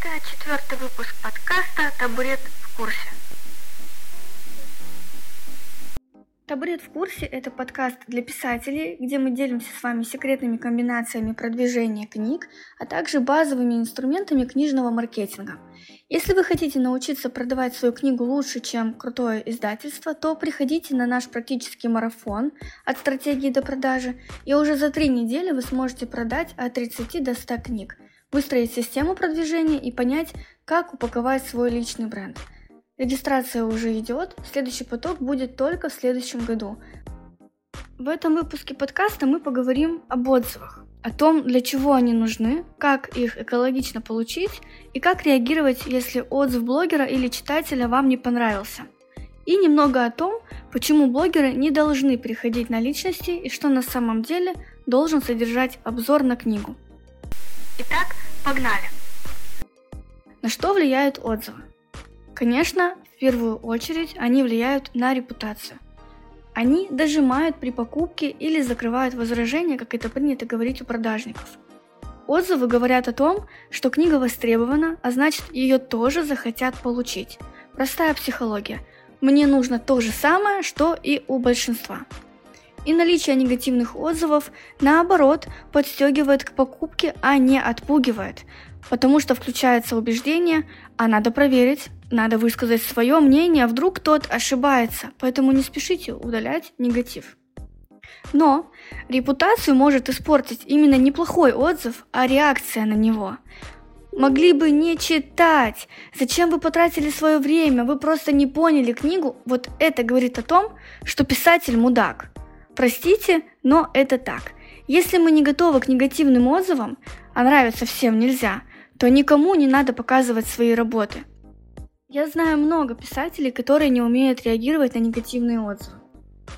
Это четвертый выпуск подкаста «Табурет в курсе». Табурет в курсе – это подкаст для писателей, где мы делимся с вами секретными комбинациями продвижения книг, а также базовыми инструментами книжного маркетинга. Если вы хотите научиться продавать свою книгу лучше, чем крутое издательство, то приходите на наш практический марафон от стратегии до продажи, и уже за три недели вы сможете продать от 30 до 100 книг, выстроить систему продвижения и понять, как упаковать свой личный бренд – Регистрация уже идет, следующий поток будет только в следующем году. В этом выпуске подкаста мы поговорим об отзывах, о том, для чего они нужны, как их экологично получить и как реагировать, если отзыв блогера или читателя вам не понравился. И немного о том, почему блогеры не должны приходить на личности и что на самом деле должен содержать обзор на книгу. Итак, погнали! На что влияют отзывы? Конечно, в первую очередь они влияют на репутацию. Они дожимают при покупке или закрывают возражения, как это принято говорить у продажников. Отзывы говорят о том, что книга востребована, а значит ее тоже захотят получить. Простая психология. Мне нужно то же самое, что и у большинства. И наличие негативных отзывов, наоборот, подстегивает к покупке, а не отпугивает, потому что включается убеждение, а надо проверить, надо высказать свое мнение, а вдруг тот ошибается, поэтому не спешите удалять негатив. Но репутацию может испортить именно неплохой отзыв, а реакция на него. Могли бы не читать. Зачем вы потратили свое время? Вы просто не поняли книгу. Вот это говорит о том, что писатель мудак. Простите, но это так. Если мы не готовы к негативным отзывам, а нравится всем нельзя, то никому не надо показывать свои работы. Я знаю много писателей, которые не умеют реагировать на негативные отзывы.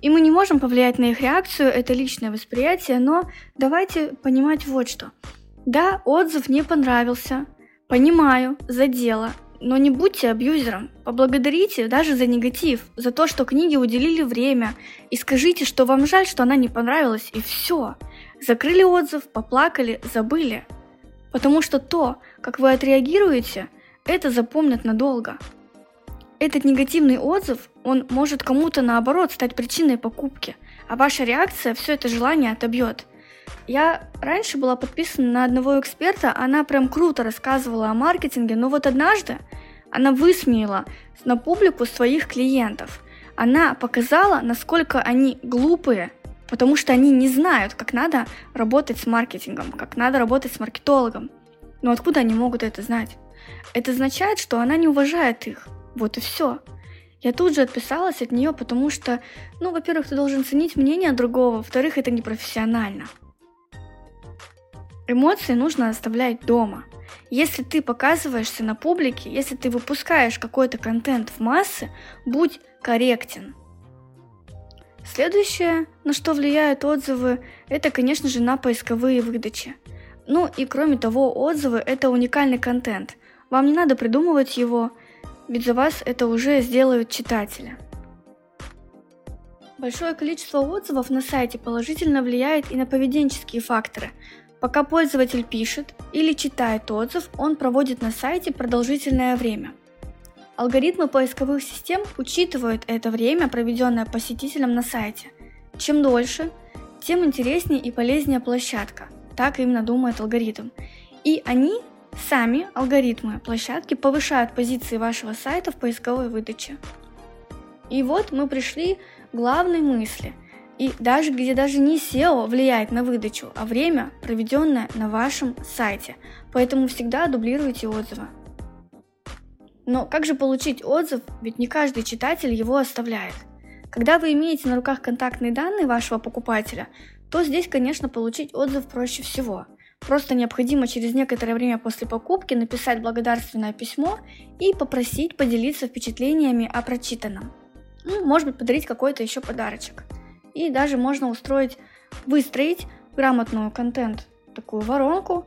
И мы не можем повлиять на их реакцию, это личное восприятие, но давайте понимать вот что. Да, отзыв не понравился, понимаю, задело, но не будьте абьюзером. Поблагодарите даже за негатив, за то, что книге уделили время, и скажите, что вам жаль, что она не понравилась, и все. Закрыли отзыв, поплакали, забыли. Потому что то, как вы отреагируете, это запомнят надолго. Этот негативный отзыв, он может кому-то наоборот стать причиной покупки, а ваша реакция все это желание отобьет. Я раньше была подписана на одного эксперта, она прям круто рассказывала о маркетинге, но вот однажды она высмеяла на публику своих клиентов. Она показала, насколько они глупые, потому что они не знают, как надо работать с маркетингом, как надо работать с маркетологом. Но откуда они могут это знать? Это означает, что она не уважает их. Вот и все. Я тут же отписалась от нее, потому что, ну, во-первых, ты должен ценить мнение другого, во-вторых, это непрофессионально. Эмоции нужно оставлять дома. Если ты показываешься на публике, если ты выпускаешь какой-то контент в массы, будь корректен. Следующее, на что влияют отзывы, это, конечно же, на поисковые выдачи. Ну и кроме того, отзывы – это уникальный контент – вам не надо придумывать его, ведь за вас это уже сделают читатели. Большое количество отзывов на сайте положительно влияет и на поведенческие факторы. Пока пользователь пишет или читает отзыв, он проводит на сайте продолжительное время. Алгоритмы поисковых систем учитывают это время, проведенное посетителем на сайте. Чем дольше, тем интереснее и полезнее площадка. Так именно думает алгоритм. И они Сами алгоритмы площадки повышают позиции вашего сайта в поисковой выдаче. И вот мы пришли к главной мысли. И даже где даже не SEO влияет на выдачу, а время, проведенное на вашем сайте. Поэтому всегда дублируйте отзывы. Но как же получить отзыв, ведь не каждый читатель его оставляет. Когда вы имеете на руках контактные данные вашего покупателя, то здесь, конечно, получить отзыв проще всего – Просто необходимо через некоторое время после покупки написать благодарственное письмо и попросить поделиться впечатлениями о прочитанном. Ну, может быть, подарить какой-то еще подарочек. И даже можно устроить, выстроить грамотную контент, такую воронку,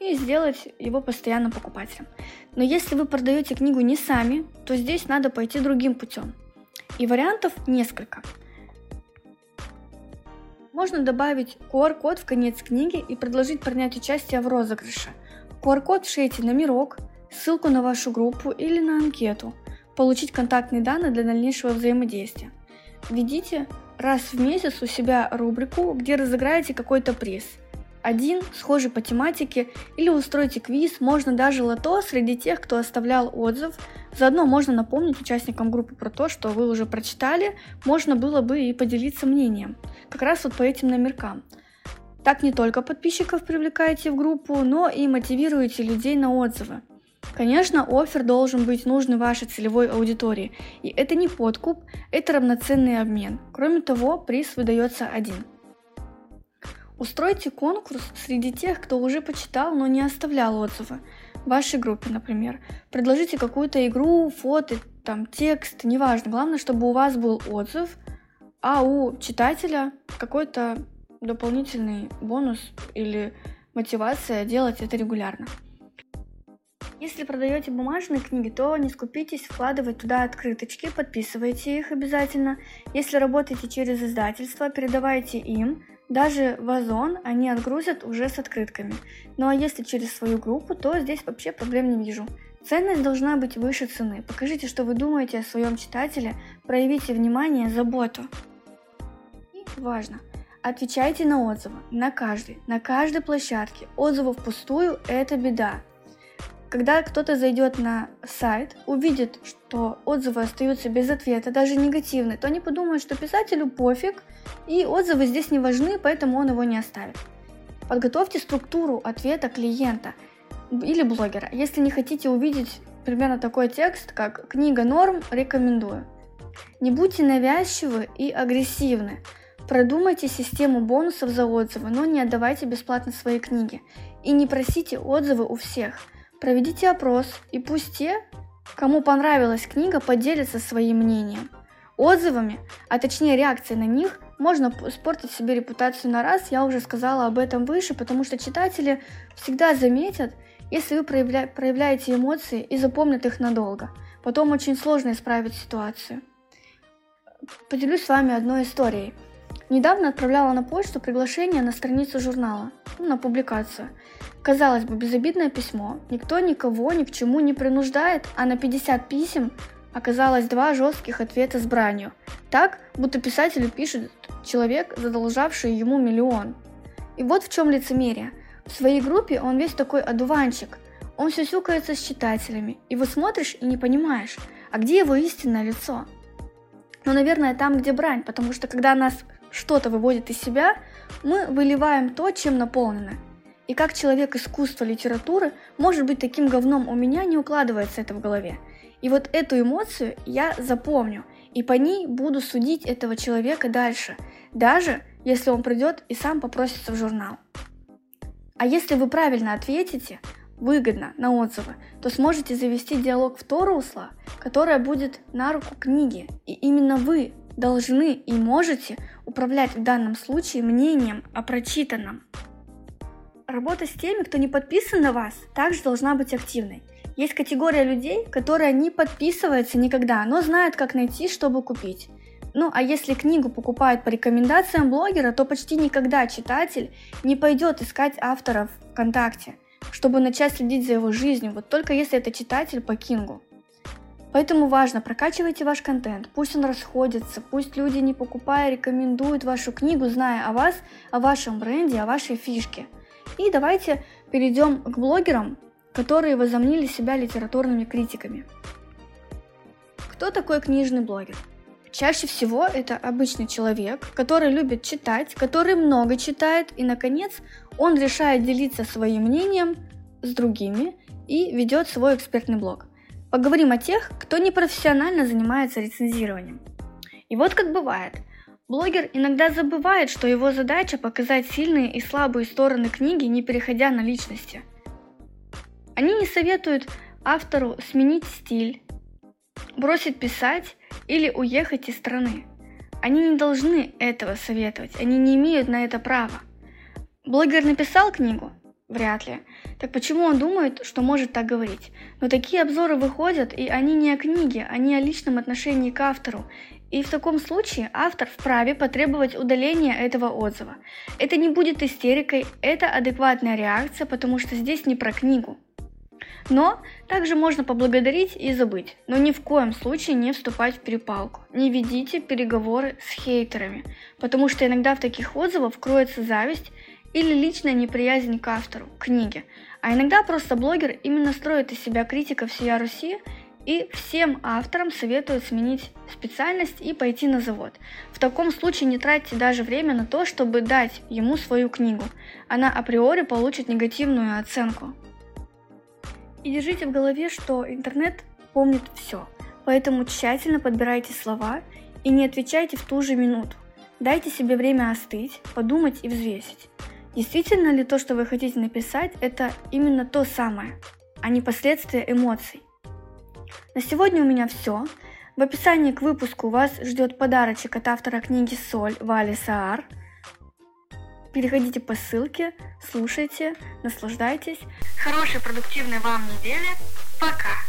и сделать его постоянным покупателем. Но если вы продаете книгу не сами, то здесь надо пойти другим путем. И вариантов несколько. Можно добавить QR-код в конец книги и предложить принять участие в розыгрыше. QR-код вшейте номерок, ссылку на вашу группу или на анкету, получить контактные данные для дальнейшего взаимодействия. Введите раз в месяц у себя рубрику, где разыграете какой-то приз. Один, схожий по тематике, или устройте квиз, можно даже лото среди тех, кто оставлял отзыв. Заодно можно напомнить участникам группы про то, что вы уже прочитали, можно было бы и поделиться мнением. Как раз вот по этим номеркам. Так не только подписчиков привлекаете в группу, но и мотивируете людей на отзывы. Конечно, офер должен быть нужный вашей целевой аудитории, и это не подкуп, это равноценный обмен. Кроме того, приз выдается один. Устройте конкурс среди тех, кто уже почитал, но не оставлял отзывы. В вашей группе, например. Предложите какую-то игру, фото, там, текст, неважно. Главное, чтобы у вас был отзыв, а у читателя какой-то дополнительный бонус или мотивация делать это регулярно. Если продаете бумажные книги, то не скупитесь вкладывать туда открыточки, подписывайте их обязательно. Если работаете через издательство, передавайте им. Даже в Озон они отгрузят уже с открытками. Ну а если через свою группу, то здесь вообще проблем не вижу. Ценность должна быть выше цены. Покажите, что вы думаете о своем читателе, проявите внимание, заботу. И важно, отвечайте на отзывы, на каждой, на каждой площадке. Отзывов впустую – это беда. Когда кто-то зайдет на сайт, увидит, что отзывы остаются без ответа, даже негативные, то они подумают, что писателю пофиг, и отзывы здесь не важны, поэтому он его не оставит. Подготовьте структуру ответа клиента или блогера, если не хотите увидеть примерно такой текст, как «Книга норм, рекомендую». Не будьте навязчивы и агрессивны. Продумайте систему бонусов за отзывы, но не отдавайте бесплатно свои книги. И не просите отзывы у всех – Проведите опрос, и пусть те, кому понравилась книга, поделятся своим мнением. Отзывами, а точнее реакцией на них, можно испортить себе репутацию на раз, я уже сказала об этом выше, потому что читатели всегда заметят, если вы проявля... проявляете эмоции и запомнят их надолго. Потом очень сложно исправить ситуацию. Поделюсь с вами одной историей. Недавно отправляла на почту приглашение на страницу журнала, ну, на публикацию. Казалось бы, безобидное письмо, никто никого ни к чему не принуждает, а на 50 писем оказалось два жестких ответа с бранью. Так, будто писателю пишет человек, задолжавший ему миллион. И вот в чем лицемерие. В своей группе он весь такой одуванчик. Он сюсюкается с читателями, вот смотришь и не понимаешь, а где его истинное лицо? Ну, наверное, там, где брань, потому что когда нас что-то выводит из себя, мы выливаем то, чем наполнено. И как человек искусства литературы может быть таким говном, у меня не укладывается это в голове. И вот эту эмоцию я запомню, и по ней буду судить этого человека дальше, даже если он придет и сам попросится в журнал. А если вы правильно ответите, выгодно на отзывы, то сможете завести диалог в то русло, которое будет на руку книге, и именно вы должны и можете управлять в данном случае мнением о прочитанном. Работа с теми, кто не подписан на вас, также должна быть активной. Есть категория людей, которые не подписываются никогда, но знают, как найти, чтобы купить. Ну, а если книгу покупают по рекомендациям блогера, то почти никогда читатель не пойдет искать автора ВКонтакте, чтобы начать следить за его жизнью, вот только если это читатель по Кингу. Поэтому важно, прокачивайте ваш контент, пусть он расходится, пусть люди, не покупая, рекомендуют вашу книгу, зная о вас, о вашем бренде, о вашей фишке. И давайте перейдем к блогерам, которые возомнили себя литературными критиками. Кто такой книжный блогер? Чаще всего это обычный человек, который любит читать, который много читает, и, наконец, он решает делиться своим мнением с другими и ведет свой экспертный блог. Поговорим о тех, кто непрофессионально занимается рецензированием. И вот как бывает. Блогер иногда забывает, что его задача показать сильные и слабые стороны книги, не переходя на личности. Они не советуют автору сменить стиль, бросить писать или уехать из страны. Они не должны этого советовать, они не имеют на это права. Блогер написал книгу, Вряд ли. Так почему он думает, что может так говорить? Но такие обзоры выходят, и они не о книге, они о личном отношении к автору. И в таком случае автор вправе потребовать удаления этого отзыва. Это не будет истерикой, это адекватная реакция, потому что здесь не про книгу. Но также можно поблагодарить и забыть. Но ни в коем случае не вступать в перепалку. Не ведите переговоры с хейтерами, потому что иногда в таких отзывах кроется зависть или личная неприязнь к автору, книге. А иногда просто блогер именно строит из себя критика всея Руси и всем авторам советуют сменить специальность и пойти на завод. В таком случае не тратьте даже время на то, чтобы дать ему свою книгу. Она априори получит негативную оценку. И держите в голове, что интернет помнит все, поэтому тщательно подбирайте слова и не отвечайте в ту же минуту. Дайте себе время остыть, подумать и взвесить. Действительно ли то, что вы хотите написать, это именно то самое, а не последствия эмоций? На сегодня у меня все. В описании к выпуску вас ждет подарочек от автора книги «Соль» Вали Саар. Переходите по ссылке, слушайте, наслаждайтесь. Хорошей продуктивной вам недели. Пока!